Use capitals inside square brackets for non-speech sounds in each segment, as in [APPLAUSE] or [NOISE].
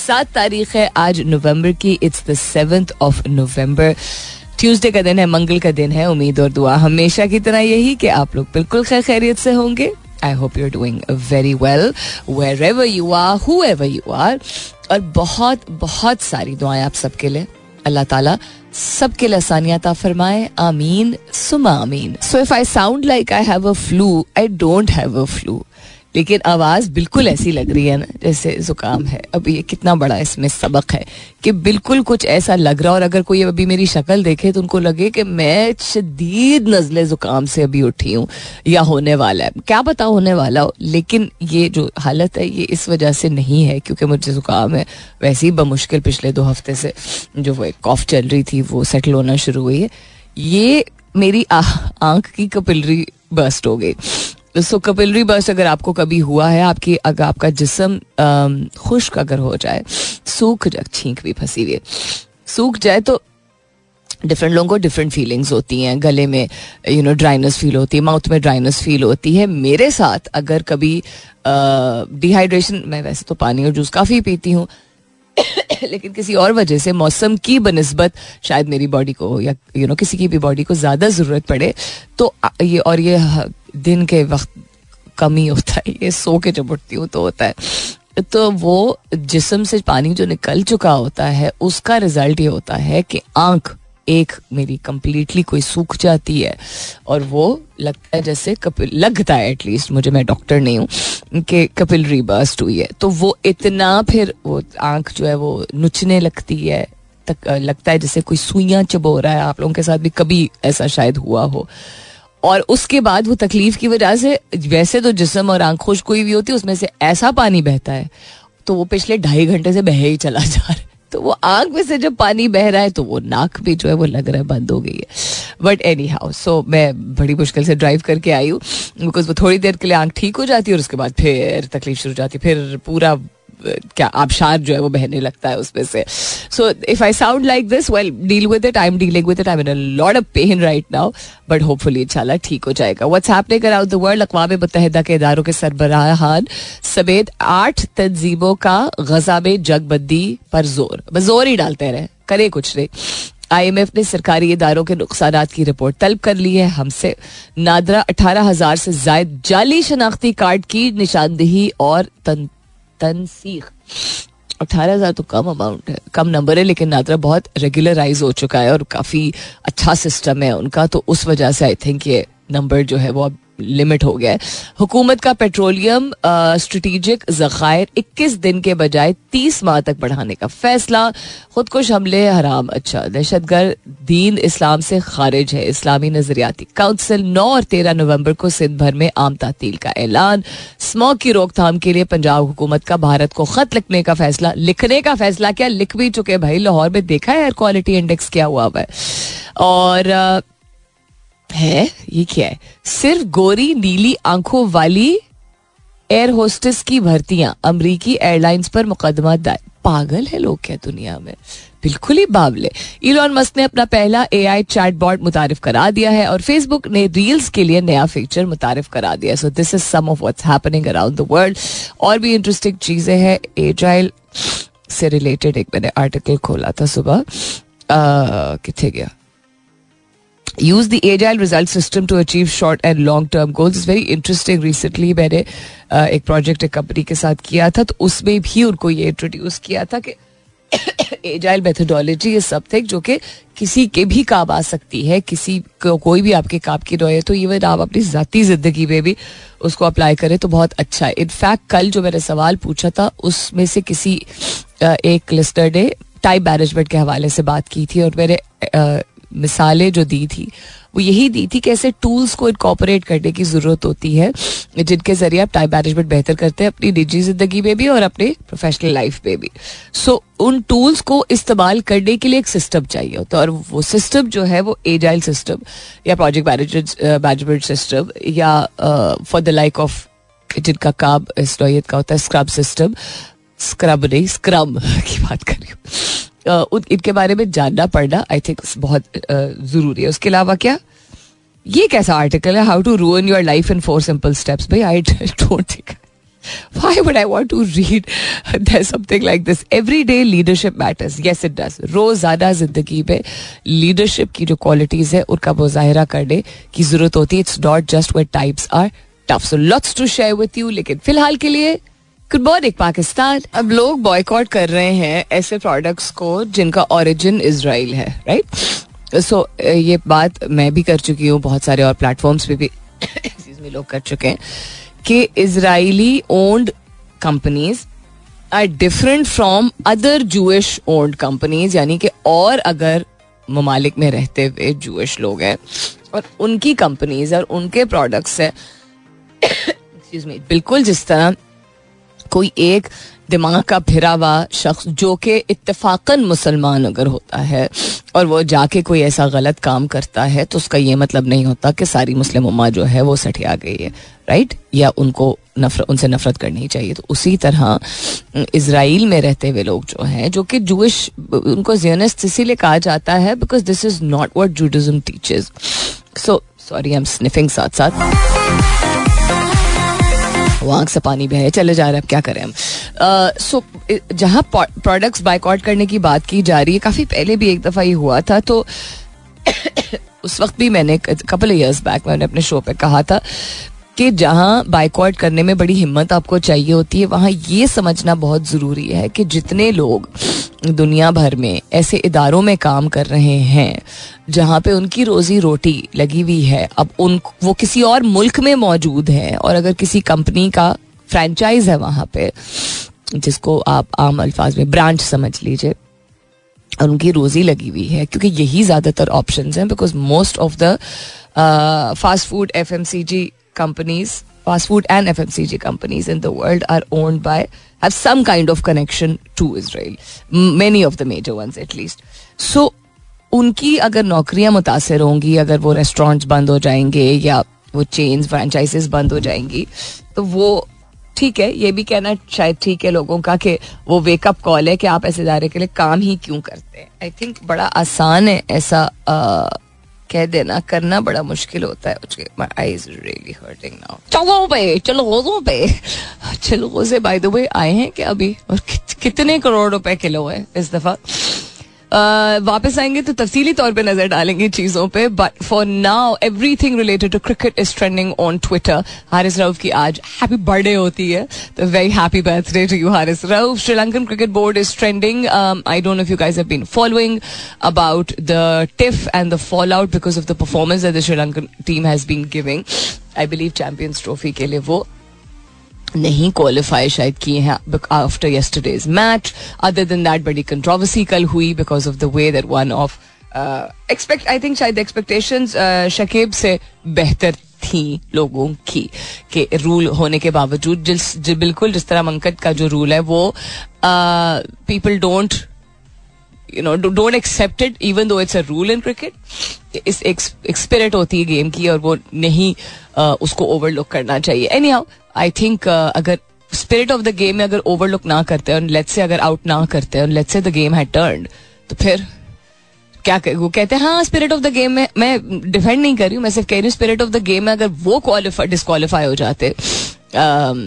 सात तारीख है, आज नवंबर की it's the seventh of November. Tuesday का दिन है, मंगल का दिन है, उम्मीद और दुआ हमेशा की तरह यही कि आप लोग बिल्कुल खैर खैरियत से होंगे। I hope you are doing very well wherever you are whoever you are और बहुत बहुत सारी दुआएँ आप सबके लिए। अल्लाह ताला सबके लिए आसानियात फरमाए। आमीन, सुमा आमीन। So if I sound like I have a flu I don't have a flu लेकिन आवाज़ बिल्कुल ऐसी लग रही है ना, जैसे जुकाम है। अब ये कितना बड़ा इसमें सबक है कि बिल्कुल कुछ ऐसा लग रहा और अगर कोई अभी मेरी शक्ल देखे तो उनको लगे कि मैं शदीद नजले जुकाम से अभी उठी हूँ या होने वाला है। क्या पता होने वाला हो, लेकिन ये जो हालत है, ये इस वजह से नहीं है क्योंकि मुझे जुकाम है। वैसे ही बमुश्किल पिछले दो हफ़्ते से जो वो एक कॉफ चल रही थी, वो सेटल होना शुरू हुई है। ये मेरी आँख की कपिलरी बस्ट हो गई। सो कपिलरी बर्स्ट अगर आपको कभी हुआ है आपकी अगर आपका जिसम खुश्क अगर हो जाए सूख छींक भी फंसी हुई सूख जाए तो डिफरेंट लोगों को डिफरेंट फीलिंग्स होती हैं। गले में यू नो ड्राइनेस फील होती है माउथ में ड्राइनेस फील होती है। मेरे साथ अगर कभी डिहाइड्रेशन मैं वैसे तो पानी और जूस काफ़ी पीती हूँ [COUGHS] लेकिन किसी और वजह से मौसम की बनस्बत शायद मेरी बॉडी को या यू you नो know, किसी की भी बॉडी को ज़्यादा ज़रूरत पड़े तो ये और ये दिन के वक्त कमी होता है, ये सो के जब उठती हूँ तो होता है। तो वो जिसम से पानी जो निकल चुका होता है, उसका रिज़ल्ट ये होता है कि आँख एक मेरी कंप्लीटली कोई सूख जाती है। और वो लगता है जैसे कपिल, लगता है एटलीस्ट मुझे मैं डॉक्टर नहीं हूँ, कि कपिल रिबर्स्ट हुई है। तो वो इतना फिर वो आँख जो है वो नुचने लगती है, तक, लगता है जैसे कोई सुइयाँ चबो रहा है। आप लोगों के साथ भी कभी ऐसा शायद हुआ हो। और उसके बाद वो तकलीफ़ की वजह से, वैसे तो जिसम और आँख खुश कोई भी होती है, उसमें से ऐसा पानी बहता है तो वो पिछले ढाई घंटे से बह ही चला जा रहा है। तो वो आँख में से जब पानी बह रहा है तो वो नाक भी जो है, वो लग रहा है बंद हो गई है। बट एनी हाउ सो मैं बड़ी मुश्किल से ड्राइव करके आई हूँ बिकॉज़ वो थोड़ी देर के लिए आँख ठीक हो जाती है और उसके बाद फिर तकलीफ़ शुरू हो जाती है, फिर पूरा क्या आबशार जो है वो बहने लगता है उसमें से। So if I sound like this well deal with it I am dealing with it I in lot of pain right now but hopefully इंशाल्लाह ठीक हो जाएगा। What's happening around the world अकवाम मुतहदा के इदारों के सरबराहान समेत आठ तंजीमों का गजा में जगबंदी पर ज़ोर। ज़ोर ही डालते रहे, करे कुछ नहीं। आईएमएफ ने सरकारी इदारों के नुकसान की रिपोर्ट तलब कर ली है। हमसे नादरा अठारह हज़ार से जायद जाली शनाख्ती कार्ड की निशानदेही और तनसीख। अठारह हज़ार तो कम अमाउंट है। कम नंबर है, लेकिन नादरा बहुत रेगुलराइज हो चुका है और काफ़ी अच्छा सिस्टम है उनका। तो उस वजह से आई थिंक ये नंबर जो है वो अब लिमिट हो गया है। हुकूमत का पेट्रोलियम स्ट्रेटिजिक जखायर 21 दिन के बजाय 30 माह तक बढ़ाने का फैसला। खुदकुश हमले, हराम अच्छा। दहशतगर्द दीन इस्लाम से खारिज है। इस्लामी नजरियाती काउंसिल 9 और 13 नवंबर को सिंध भर में आम तातील का ऐलान। स्मोक की रोकथाम के लिए पंजाब हुकूमत का भारत को खत लिखने का फैसला। लिखने का फैसला क्या? लिख भी चुके भाई। लाहौर में देखा है एयर क्वालिटी इंडेक्स क्या हुआ हुआ है। और है, ये क्या है? सिर्फ़ गोरी नीली आँखों वाली एयर होस्टेस की भर्तियाँ अमरीकी एयरलाइंस पर मुकदमा दायर। पागल है लोग क्या दुनिया में? बिल्कुल ही बावले। इलॉन मस्क ने अपना पहला ए एआई चैटबॉट मुतारिफ करा दिया है और फेसबुक ने रील्स के लिए नया फीचर मुतारिफ करा दिया so this is some of what's happening around the world और भी इंटरेस्टिंग चीज़ें हैं। एजाइल से रिलेटेड एक मैंने आर्टिकल खोला था सुबह। कितने गया? Use the agile result system to achieve short and long term goals is very interesting recently मैंने uh, एक प्रोजेक्ट एक कंपनी के साथ किया था तो उसमें भी उनको ये इंट्रोड्यूस किया था कि एजाइल मेथोडोलॉजी इज़ समथिंग जो कि किसी के भी काम आ सकती है किसी को कोई भी आपके काम की रहे तो इवन आप अपनी जाती ज़िंदगी में भी उसको अप्लाई करें तो बहुत अच्छा है। इनफैक्ट कल जो मैंने सवाल पूछा था उसमें से किसी uh, एक लिस्टर ने टाइम मैनेजमेंट के हवाले से बात की थी और मैंने uh, मिसालें जो दी थी वो यही दी थी कि ऐसे टूल्स को इनकॉपरेट करने की ज़रूरत होती है जिनके ज़रिए आप टाइम मैनेजमेंट बेहतर करते हैं अपनी निजी ज़िंदगी में भी और अपने प्रोफेशनल लाइफ में भी। सो so, उन टूल्स को इस्तेमाल करने के लिए एक सिस्टम चाहिए होता है और वो सिस्टम जो है वो एजाइल सिस्टम या प्रोजेक्ट मैनेजमेंट सिस्टम या फॉर द लाइक ऑफ़ जिनका काम इस का होता है स्क्रब सिस्टम स्क्रब नहीं स्क्रम [LAUGHS] की बात कर रही हूँ। इनके बारे में जानना पड़ना आई थिंक बहुत ज़रूरी है। उसके अलावा क्या? ये कैसा आर्टिकल है? How to ruin your life in four simple steps भाई I don't think why would I want to read? [LAUGHS] There's something like this. Every day leadership matters. Yes, it does. रोज़ाना ज़िंदगी में लीडरशिप की जो qualities है, उनका मुजाहरा करने की ज़रूरत होती है। It's not just weight types are tough so lots to share with you लेकिन फ़िलहाल के लिए गुड मॉर्निंग पाकिस्तान अब लोग बॉयकॉट कर रहे हैं ऐसे प्रोडक्ट्स को जिनका ओरिजिन इसराइल है राइट सो so, ये बात मैं भी कर चुकी हूँ बहुत सारे और प्लेटफॉर्म्स पे भी में लोग कर चुके हैं कि Israeli owned companies are different from other Jewish owned companies यानी कि और अगर ममालिक में रहते हुए जूश लोग हैं और उनकी कंपनीज़ और उनके प्रोडक्ट्स है [COUGHS] बिल्कुल जिस तरह कोई एक दिमाग का फिरा हुआ शख्स जो कि इत्तेफाकन मुसलमान अगर होता है और वो जाके कोई ऐसा गलत काम करता है तो उसका ये मतलब नहीं होता कि सारी मुस्लिम उम्मा जो है वो सठिया गई है राइट या उनको नफरत उनसे नफरत करनी चाहिए। तो उसी तरह इसराइल में रहते हुए लोग जो हैं, जो कि जूश उनको जियनिस्ट इसीलिए कहा जाता है because this is not what Judaism teachers so sorry I am sniffing साथ साथ आँख से पानी बहे चले जा रहे हैं, अब क्या करें हम? सो जहाँ प्रोडक्ट्स बाइकआउट करने की बात की जा रही है, काफ़ी पहले भी एक दफ़ा ये हुआ था तो [COUGHS] उस वक्त भी मैंने कपल ईयर्स बैक मैंने अपने शो पे कहा था कि जहाँ बाइकआउट करने में बड़ी हिम्मत आपको चाहिए होती है, वहाँ ये समझना बहुत ज़रूरी है कि जितने लोग दुनिया भर में ऐसे इदारों में काम कर रहे हैं, जहाँ पे उनकी रोजी रोटी लगी हुई है, अब उन, वो किसी और मुल्क में मौजूद है और अगर किसी कंपनी का फ्रेंचाइज है वहाँ पे, जिसको आप आम अल्फाज में ब्रांच समझ लीजिए उनकी रोजी लगी हुई है, क्योंकि यही ज़्यादातर ऑप्शन हैं because most of the fast food F M C G companies, fast food and FMCG companies in the world are owned by, have some kind of connection to Israel. Many of the major ones at least. So, उनकी अगर नौकरियाँ मुतासर होंगी अगर वो restaurants बंद हो जाएँगे या वो चेन्स फ्रेंचाइजेस बंद हो जाएँगी तो वो ठीक है ये भी कहना शायद ठीक है लोगों का कि वो वेकअप कॉल है कि आप ऐसे इदारे के लिए काम ही क्यों करते हैं आई थिंक बड़ा आसान है ऐसा कह देना, करना बड़ा मुश्किल होता है my eyes really hurting now चलो पे चलो पे चलो से बाय द वे आए हैं क्या अभी, और कितने करोड़ रुपए किलो है इस दफ़ा? वापस आएँगे तो तफसीली तौर पे नज़र डालेंगे चीज़ों पे but for now everything related to cricket is trending on Twitter Haris Rauf की आज हैप्पी बर्थडे होती है तो very happy birthday to you Haris Rauf. Sri Lankan cricket board is trending I don't know if you guys have been following about the tiff and the fall out because of the performance the Sri Lankan team has been giving I believe champions trophy के लिए वो नहीं qualify शायद किए हैं after yesterday's match other than that बड़ी controversy कल हुई because of the way that one of expect I think शायद एक्सपेक्टेशन शकीब से बेहतर थी लोगों की, के रूल होने के बावजूद। जिस बिल्कुल जिस तरह मंकट का जो रूल है वो people don't you know don't accept it even though it's a rule in cricket इस एक स्पिरिट होती है गेम की और वो नहीं उसको ओवरलुक करना चाहिए. एनी हाउ आई थिंक अगर स्पिरिट ऑफ़ द गेम में अगर ओवरलुक ना करते और लेट्स से अगर आउट ना करते और लेट्स से द गेम है टर्न तो फिर क्या वो कहते हैं हाँ स्पिरिट ऑफ़ द गेम में मैं डिफेंड नहीं कर रही हूँ मैं सिर्फ़ कह रही हूँ स्पिरिट ऑफ़ द गेम में अगर वो क्वालिफाई डिस्कालीफाई हो जाते um,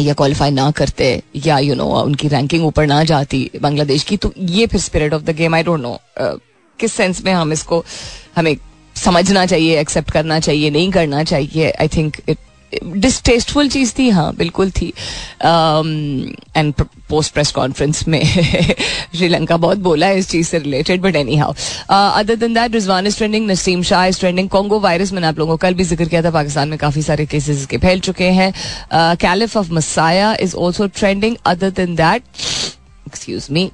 या क्वालिफाई ना करते या यू you नो know, उनकी रैंकिंग ऊपर ना जाती बांग्लादेश की तो ये फिर spirit of the game I don't know किस सेंस में हम इसको हमें समझना चाहिए एक्सेप्ट करना चाहिए नहीं करना चाहिए आई थिंक इट डिस्टेस्टफुल चीज़ थी हाँ बिल्कुल थी। एंड पोस्ट प्रेस कॉन्फ्रेंस में [LAUGHS] श्रीलंका बहुत बोला है इस चीज़ से related but anyhow other than that Rizwan is trending Naseem Shah is trending Congo virus मैंने आप लोगों को कल भी ज़िक्र किया था, पाकिस्तान में काफ़ी सारे केसेस के फैल चुके हैं। Caliph of Messiah is also trending other than that excuse me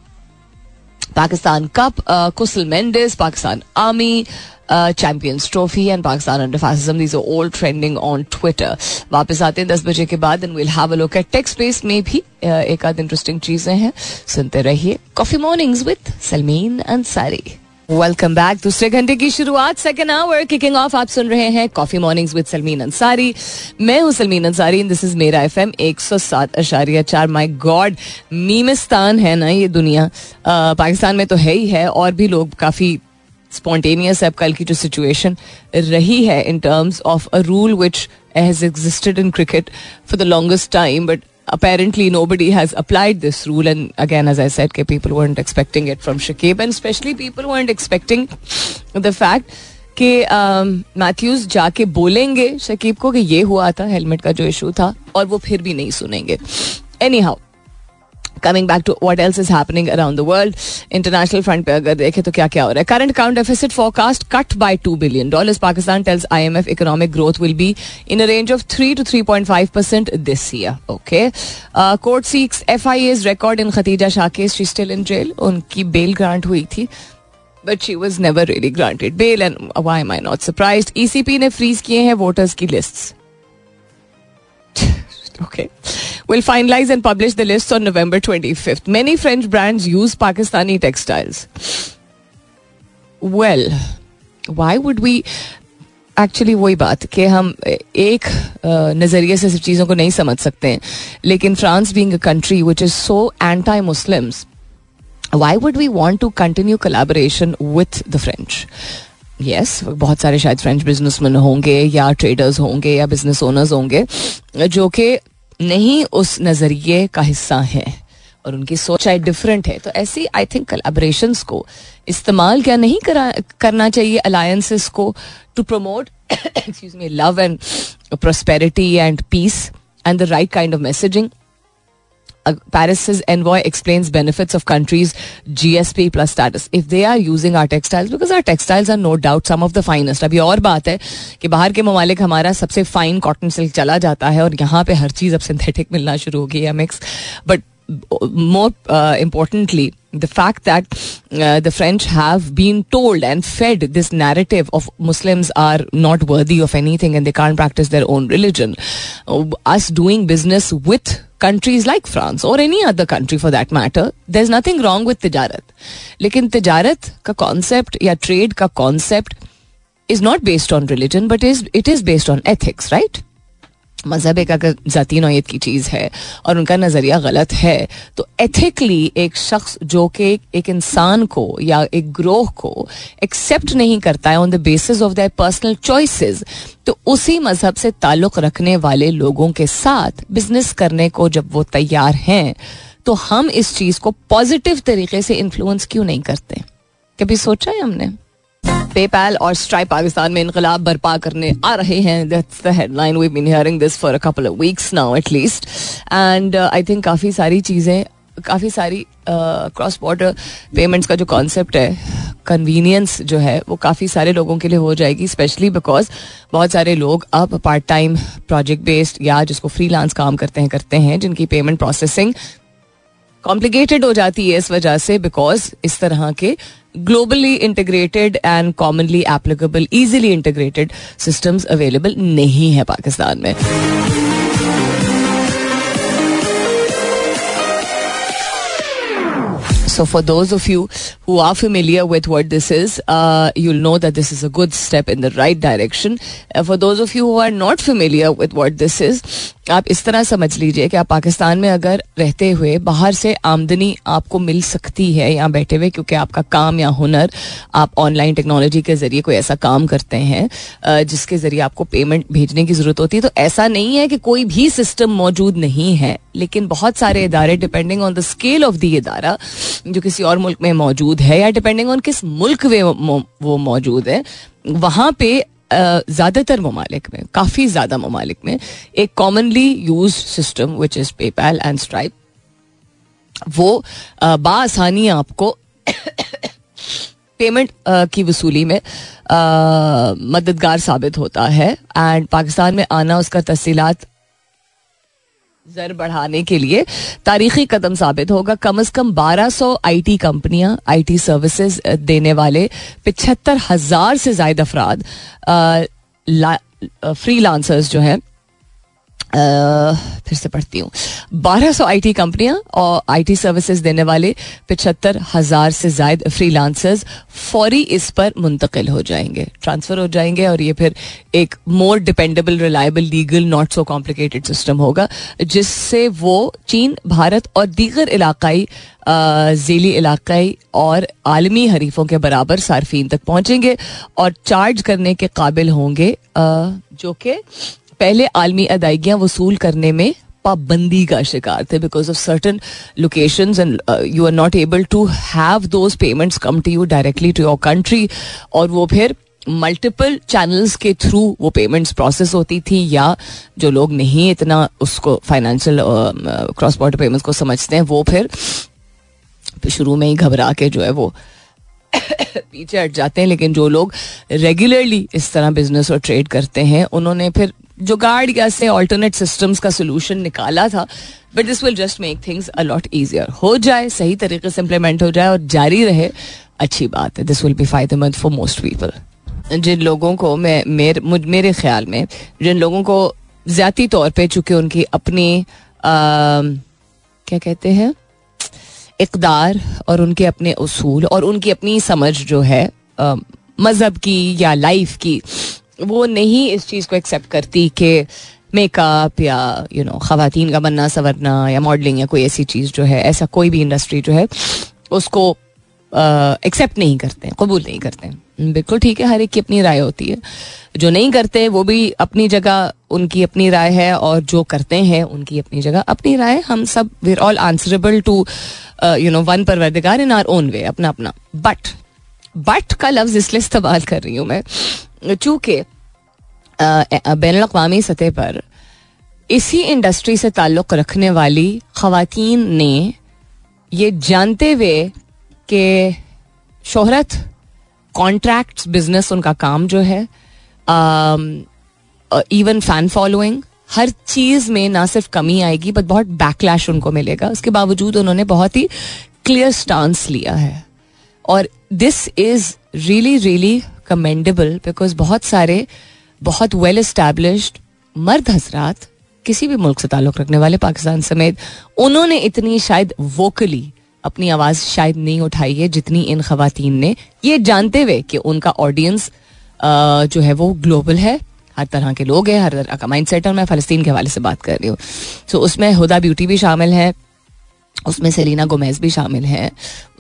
Pakistan cup Kusal Mendis, Pakistan army champions trophy and Pakistan under fascism these are all trending on Twitter वापस आते हैं दस बजे के बाद and will have a look at tech space में भी एक आध इंटरेस्टिंग चीज़ें हैं। सुनते रहिए coffee mornings with Salmeen Ansari welcome back दूसरे घंटे की शुरुआत सेकेंड आवर किकिंग ऑफ़ आप सुन रहे हैं coffee mornings with Salmeen Ansari मैं हूँ सलमीन अंसारी दिस इज़ मेरा एफ़ एम एक सौ सात अशारिया चार। माई गॉड मीमिस्तान है ना ये दुनिया। पाकिस्तान में तो है ही है और भी लोग काफ़ी स्पॉन्टेनियस है कल की जो सिचुएशन रही है in terms of a rule which has existed in cricket for the longest time but apparently nobody has applied this rule and again as i said people weren't expecting it from Shakib and especially people weren't expecting the fact कि मैथ्यूज जाके बोलेंगे शकीब को कि ये हुआ था helmet का जो इशू था और वो फिर भी नहीं सुनेंगे anyhow coming back to what else is happening around the world international front पे अगर देखें तो क्या क्या हो रहा है? Current account deficit forecast cut by two billion dollars Pakistan tells I M F economic growth will be in a range of three to three point five percent this year okay court seeks F I A record in Khadija शाकेस she still in jail उनकी bail grant हुई थी but she was never really granted bail and why am I not surprise ECP ने freeze किए हैं voters की list [LAUGHS] Okay. Will finalize and publish the lists on November 25th. Many French brands use Pakistani textiles. Well, why would we actually वही बात कि हम एक नज़रिए से सब चीज़ों को नहीं समझ सकते हैं लेकिन France being a country which is so anti Muslims why would we want to continue collaboration with the French yes बहुत सारे शायद फ्रेंच बिजनेसमैन होंगे या ट्रेडर्स होंगे या बिज़नेस ओनर्स होंगे जो कि नहीं उस नज़रिए का हिस्सा हैं और उनकी सोच आई डिफरेंट है। तो ऐसी आई थिंक कलेबरेशन को इस्तेमाल क्या नहीं करा, करना चाहिए अलायंसेस को to promote excuse me love and prosperity and peace and the right kind of messaging Paris's envoy explains benefits of countries' GSP plus status if they are using our textiles because our textiles are no doubt some of the finest. अभी और बात है कि बाहर के ममालिक हमारा सबसे फाइन कॉटन सिल्क चला जाता है और यहाँ पे हर चीज़ अब सिंथेटिक मिलना शुरू हो गई है mix but more uh, importantly, the fact that uh, the French have been told and fed this narrative of Muslims are not worthy of anything and they can't practice their own religion. Uh, us doing business with countries like France or any other country for that matter, there's nothing wrong with tijarat. लेकिन तिजारत का concept या trade का concept is not based on religion but is it is based on ethics right मज़हब एक अगर जाती नौत की चीज़ है और उनका नज़रिया गलत है तो एथिकली एक शख्स जो कि एक इंसान को या एक ग्रोह को एक्सेप्ट नहीं करता है on the basis of their personal choices तो उसी मज़हब से ताल्लुक रखने वाले लोगों के साथ बिज़नेस करने को जब वो तैयार हैं तो हम इस चीज़ को पॉजिटिव तरीके से इन्फ्लुएंस क्यों नहीं करते? कभी सोचा है हमने? पेपैल और स्ट्राइप पाकिस्तान में इनकलाब बर्पा करने आ रहे हैं। That's the headline we been hearing this for a couple of weeks now at least and I think काफ़ी सारी चीज़ें, काफ़ी सारी क्रॉस बॉर्डर पेमेंट्स का जो कॉन्सेप्ट है कन्वीनियंस जो है, वो काफ़ी सारे लोगों के लिए हो जाएगी स्पेशली बिकॉज़ बहुत सारे लोग अब पार्ट टाइम प्रोजेक्ट बेस्ड या जिसको फ्री लांस काम करते हैं करते हैं, जिनकी पेमेंट प्रोसेसिंग कॉम्प्लिकेटेड हो जाती है इस वजह से बिकॉज़ इस तरह के Globally integrated and commonly applicable easily integrated systems available नहीं है पाकिस्तान में So, for those of you who are familiar with what this is, uh, you'll know that this is a good step in the right direction. Uh, for those of you who are not familiar with what this is, आप इस तरह समझ लीजिए कि आप पाकिस्तान में अगर रहते हुए बाहर से आमदनी आपको मिल सकती है यहाँ बैठे हुए, क्योंकि आपका काम या हुनर, आप ऑनलाइन टेक्नोलॉजी के ज़रिए कोई ऐसा काम करते हैं जिसके ज़रिए आपको पेमेंट भेजने की ज़रूरत होती है। तो ऐसा नहीं है कि कोई भी सिस्टम मौजूद नहीं है, लेकिन बहुत सारे इदारे depending on the scale of the इदारा, जो किसी और मुल्क में मौजूद है, या डिपेंडिंग ऑन किस मुल्क में वो मौजूद है, वहाँ पे ज़्यादातर ममालिक में, काफ़ी ज़्यादा ममालिक में, एक commonly use system which is PayPal and Stripe वो बासानी आपको पेमेंट की वसूली में मददगार साबित होता है। एंड पाकिस्तान में आना, उसका तफसीलात जर बढ़ाने के लिए तारीखी कदम साबित होगा। कम से कम 1200 आईटी कंपनियाँ आईटी सर्विसेज़ देने वाले पिछहत्तर हज़ार से ज़्यादा अफराद फ्री लांसर्स जो है फिर से पढ़ती हूँ। बारह सौ आई टी कंपनियाँ और आई टी सर्विसेज़ देने वाले पिछहत्तर हज़ार से जायद फ्री फौरी इस पर मुंतकिल हो जाएँगे। ट्रांसफ़र हो जाएँगे और ये फिर एक more dependable reliable legal not so complicated system होगा, जिससे वो चीन, भारत और दीगर इलाकाई जेली इलाकाई और आलमी हरीफों के बराबर सार्फिन तक पहुँचेंगे और चार्ज करने के काबिल होंगे जो कि पहले आलमी अदायगियाँ वसूल करने में पाबंदी का शिकार थे because of certain location and you are not able to have those payments come to you directly to your country और वो फिर मल्टीपल चैनल्स के थ्रू वो पेमेंट्स प्रोसेस होती थी या जो लोग नहीं इतना उसको फाइनेंशियल क्रॉस बॉर्डर पेमेंट्स को समझते हैं, वो फिर शुरू में ही घबरा के जो है वो [COUGHS] पीछे हट जाते हैं। लेकिन जो लोग रेगुलरली इस तरह बिज़नेस और ट्रेड करते हैं, उन्होंने फिर जुगाड़ या से ऑल्टरनेट सिस्टम्स का सोल्यूशन निकाला था but this will just make things a lot easier हो जाए सही तरीके से इम्प्लीमेंट हो जाए और जारी रहे अच्छी बात है। दिस विल बी फ़ायदेमंद फॉर मोस्ट पीपल जिन लोगों को मैं मेर, मेरे ख्याल में जिन लोगों को ज़्यादा तौर पे चूँकि उनकी अपनी आ, क्या कहते हैं इकदार और उनके अपने उसूल और उनकी अपनी समझ जो है मज़हब की या लाइफ की वो नहीं इस चीज़ को एक्सेप्ट करती कि मेकअप या यू नो खातन का बनना, संवरना या मॉडलिंग या कोई ऐसी चीज़ जो है, ऐसा कोई भी इंडस्ट्री जो है, उसको एक्सेप्ट नहीं करते कबूल नहीं करते हैं। बिल्कुल ठीक है, हर एक की अपनी राय होती है। जो नहीं करते, वो भी अपनी जगह उनकी अपनी राय है और जो करते हैं, उनकी अपनी जगह अपनी राय। हम सब we're all answerable to you know one परवरदिगार इन आर ओन वे अपना अपना बट बट का लफ्ज इसलिए इस्तेमाल कर रही हूँ मैं, चूँकि बैन अवी सतह पर, इसी इंडस्ट्री से ताल्लुक़ रखने वाली खातन ने ये जानते हुए कि शोहरत कॉन्ट्रैक्ट बिज़नेस उनका काम जो है इवन फ़ैन फॉलोइंग हर चीज़ में ना सिर्फ़ कमी आएगी बट बहुत बैकलैश उनको मिलेगा। उसके बावजूद उन्होंने बहुत ही क्लियर स्टांस लिया है। और this is really really commendable because बहुत सारे बहुत वेल एस्टैब्लिश्ड मर्द हजरात किसी भी मुल्क से ताल्लुक रखने वाले पाकिस्तान समेत उन्होंने इतनी शायद वोकली अपनी आवाज़ शायद नहीं उठाई है जितनी इन खातन ने। ये जानते हुए कि उनका ऑडियंस जो है वो ग्लोबल है हर तरह के लोग हैं हर तरह का माइंड सेट और मैं फ़लस्तीन के हवाले से बात कर रही हूँ। सो so, उसमें हुदा ब्यूटी भी शामिल है उसमें सेलिना गोमेज भी शामिल है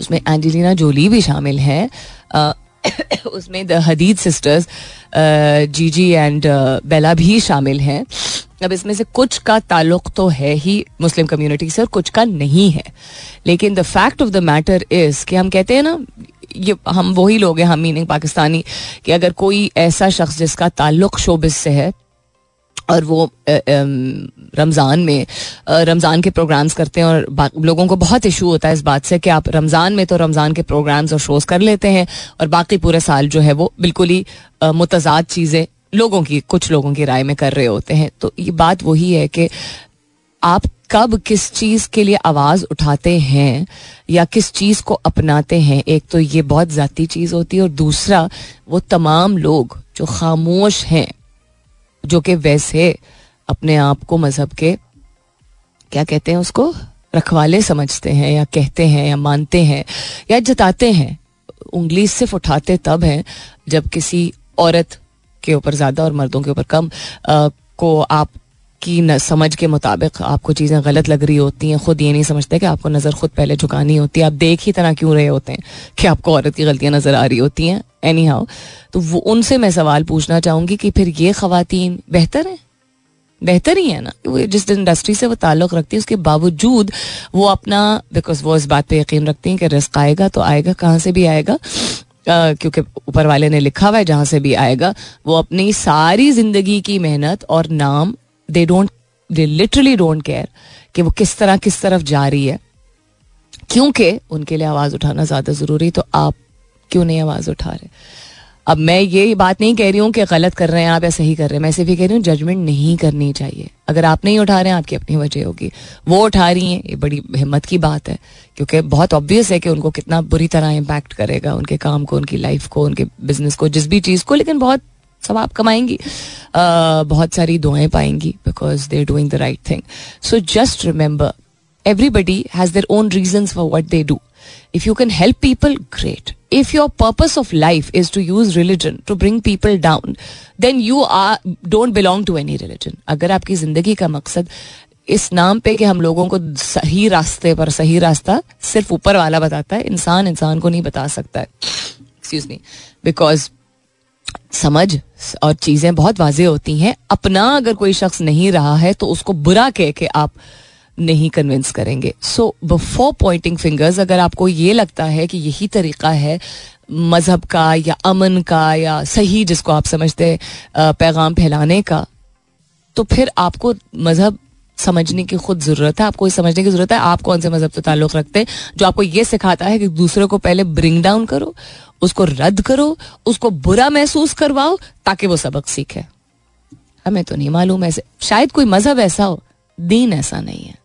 उसमें एंजेलिना जोली भी शामिल है [COUGHS] उसमें the Hadid sisters Gigi and Bella भी शामिल हैं। अब इसमें से कुछ का ताल्लुक तो है ही मुस्लिम कम्युनिटी से और कुछ का नहीं है। लेकिन the fact of the matter is कि हम कहते हैं ना, ये हम वही लोग हैं, हम मीनिंग पाकिस्तानी, कि अगर कोई ऐसा शख्स जिसका ताल्लुक शोबिस से है और वो रमज़ान में रमज़ान के प्रोग्राम्स करते हैं और लोगों को बहुत इशू होता है इस बात से कि आप रमज़ान में तो रमज़ान के प्रोग्राम्स और शोज़ कर लेते हैं और बाकी पूरे साल जो है वो बिल्कुल ही मुतजाद चीज़ें लोगों की, कुछ लोगों की राय में कर रहे होते हैं। तो ये बात वही है कि आप कब किस चीज़ के लिए आवाज़ उठाते हैं या किस चीज़ को अपनाते हैं, एक तो ये बहुत जाती चीज़ होती है और दूसरा वो तमाम लोग जो खामोश हैं जो कि वैसे अपने आप को मज़हब के क्या कहते हैं उसको रखवाले समझते हैं या कहते हैं या मानते हैं या जताते हैं। उंगली सिर्फ़ उठाते तब हैं जब किसी औरत के ऊपर ज़्यादा और मर्दों के ऊपर कम आ, को आप की न, समझ के मुताबिक आपको चीज़ें गलत लग रही होती हैं, खुद ये नहीं समझते कि आपको नज़र खुद पहले झुकानी होती है। आप देख ही तरह क्यों रहे होते हैं कि आपको औरत की गलतियाँ नज़र आ रही होती हैं? एनी हाउ तो वो, उनसे मैं सवाल पूछना चाहूँगी कि फिर ये खातन बेहतर है? बेहतर ही है ना? वो जिस इंडस्ट्री से वो ताल्लुक रखती है, उसके बावजूद वो अपना बिकॉज़ वो इस बात पे यकीन रखती हैं कि रिस्क आएगा तो आएगा, कहाँ से भी आएगा? क्योंकि ऊपर वाले ने लिखा हुआ है, जहाँ से भी आएगा, वो अपनी सारी ज़िंदगी की मेहनत और नाम they don't they literally don't care कि वो किस तरह, किस तरफ़ जा रही है। क्योंकि उनके लिए आवाज़ उठाना ज़्यादा ज़रूरी तो आप क्यों नहीं आवाज़ उठा रहे? अब मैं ये बात नहीं कह रही हूँ कि गलत कर रहे हैं आप या सही कर रहे हैं। मैं सिर्फ़ ये कह रही हूँ जजमेंट नहीं करनी चाहिए। अगर आप नहीं उठा रहे हैं, आपकी अपनी वजह होगी। वो उठा रही हैं, ये बड़ी हिम्मत की बात है, क्योंकि बहुत ऑब्वियस है कि उनको कितना बुरी तरह इम्पैक्ट करेगा उनके काम को, उनकी लाइफ को, उनके बिज़नेस को, जिस भी चीज़ को, लेकिन बहुत सब आप कमाएँगी। बहुत सारी दुआएँ पाएँगी because they are doing the right thing so just remember everybody has their own reason for what they do if you can help people great if your purpose of life is to use religion to bring people down, then you are, don't belong to any religion. अगर आपकी ज़िंदगी का मकसद इस नाम पे कि हम लोगों को सही रास्ते पर, सही रास्ता सिर्फ़ ऊपर वाला बताता है, इंसान इंसान को नहीं बता सकता है। एक्सक्यूज मी बिकॉज़ समझ और चीज़ें बहुत वाजे होती हैं। अपना अगर कोई शख्स नहीं रहा है तो उसको बुरा कह के आप नहीं कन्विंस करेंगे। सो बिफोर पॉइंटिंग फिंगर्स अगर आपको ये लगता है कि यही तरीका है, मज़हब का या अमन का या सही जिसको आप समझते हैं पैगाम फैलाने का तो फिर आपको मज़हब समझने की खुद ज़रूरत है। आपको समझने की ज़रूरत है, आप कौन से मज़हब से ताल्लुक रखते हैं जो आपको ये सिखाता है कि दूसरे को पहले ब्रिंग डाउन करो उसको रद्द करो, उसको बुरा महसूस करवाओ, ताकि वो सबक सीखे। हमें तो नहीं मालूम ऐसे, शायद कोई मज़हब ऐसा हो, दीन ऐसा नहीं है।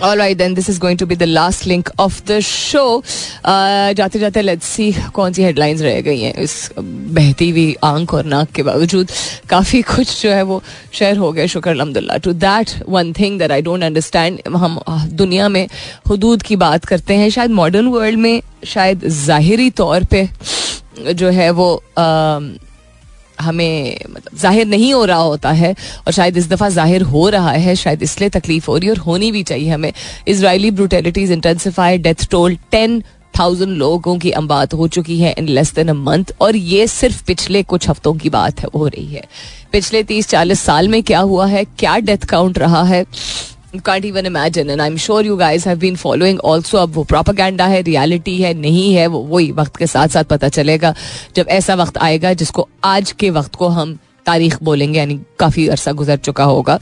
All right, then this is going to be the last link of the show. Uh, जाते जाते लेट्स सी कौन सी हेडलाइंस रह गई हैं इस बहती हुई आँख और नाक के बावजूद। काफ़ी कुछ जो है वो शेयर हो गया शुक्र अलहमदिल्ला to that one thing that I don't understand हम दुनिया में हदूद की बात करते हैं। शायद मॉडर्न वर्ल्ड में शायद ज़ाहिरी तौर पे जो है वो uh, हमें मतलब ज़ाहिर नहीं हो रहा होता है और शायद इस दफ़ा ज़ाहिर हो रहा है, शायद इसलिए तकलीफ़ हो रही है और होनी भी चाहिए हमें। Israeli brutalities intensified death toll ten thousand लोगों की बात हो चुकी है in less than a month और ये सिर्फ़ पिछले कुछ हफ्तों की बात है, हो रही है। पिछले तीस चालीस साल में क्या हुआ है, क्या डेथ काउंट रहा है? Can't even imagine, and I'm sure you guys have been following also अब वो प्रोपागेंडा है रियलिटी है, नहीं है, वो वही वक्त के साथ साथ पता चलेगा। जब ऐसा वक्त आएगा जिसको आज के वक्त को हम तारीख बोलेंगे, यानी काफ़ी अरसा गुजर चुका होगा,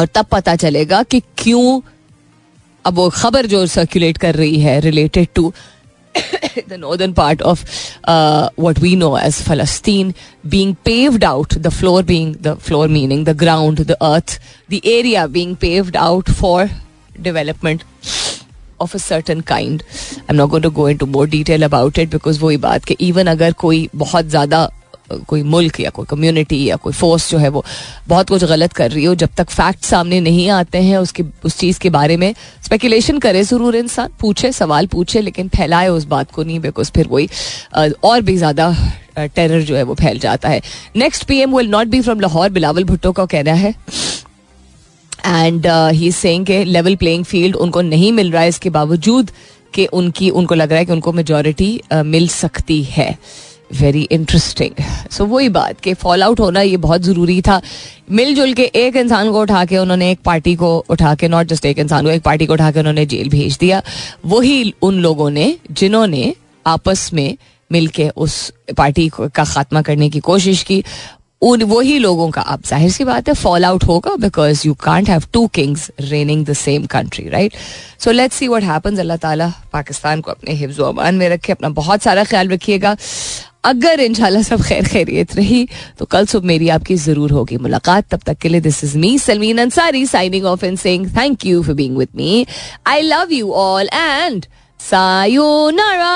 और तब पता चलेगा कि क्यों अब वो खबर जो सर्कुलेट कर रही है related to [COUGHS] the northern part of uh, what we know as Palestine being paved out, the floor being the floor meaning the ground, the earth, the area being paved out for development of a certain kind. I'm not going to go into more detail about it because वही बात कि even अगर कोई बहुत ज़्यादा कोई मुल्क या कोई कम्युनिटी या कोई फोर्स जो है वो बहुत कुछ गलत कर रही हो। जब तक फैक्ट सामने नहीं आते हैं, उसके, उस चीज़ के बारे में स्पेकुलेशन करे ज़रूर इंसान, पूछे, सवाल पूछे, लेकिन फैलाए उस बात को नहीं बिकॉज़ फिर वही और भी ज़्यादा टेरर जो है वो फैल जाता है। Next P M will not be from Lahore Bilawal Bhutto का कहना है। एंड ही सेइंग के लेवल प्लेइंग फ़ील्ड उनको नहीं मिल रहा है। इसके बावजूद कि उनकी, उनको लग रहा है कि उनको मेजोरिटी मिल सकती है। वेरी इंटरेस्टिंग सो वही बात कि फॉल आउट होना ये बहुत ज़रूरी था। मिलजुल के एक इंसान को उठा के उन्होंने एक पार्टी को उठा के नॉट जस्ट एक इंसान को, एक पार्टी को उठा के उन्होंने जेल भेज दिया। वही उन लोगों ने जिन्होंने आपस में मिलके उस पार्टी का खात्मा करने की कोशिश की, उन वही लोगों का, अब ज़ाहिर सी बात है फॉल आउट होगा because you can't have two kings reigning the same country right so let's see what happens Allah ताला पाकिस्तान को अपने हिफ्ज अमान में रखे, अपना बहुत सारा ख्याल रखिएगा। अगर इंशाल्लाह सब खैर खैरियत रही तो कल सुबह मेरी आपकी ज़रूर होगी मुलाकात। तब तक के लिए this is me Salmeen Ansari signing off and saying thank you for being with me I love you all and sayonara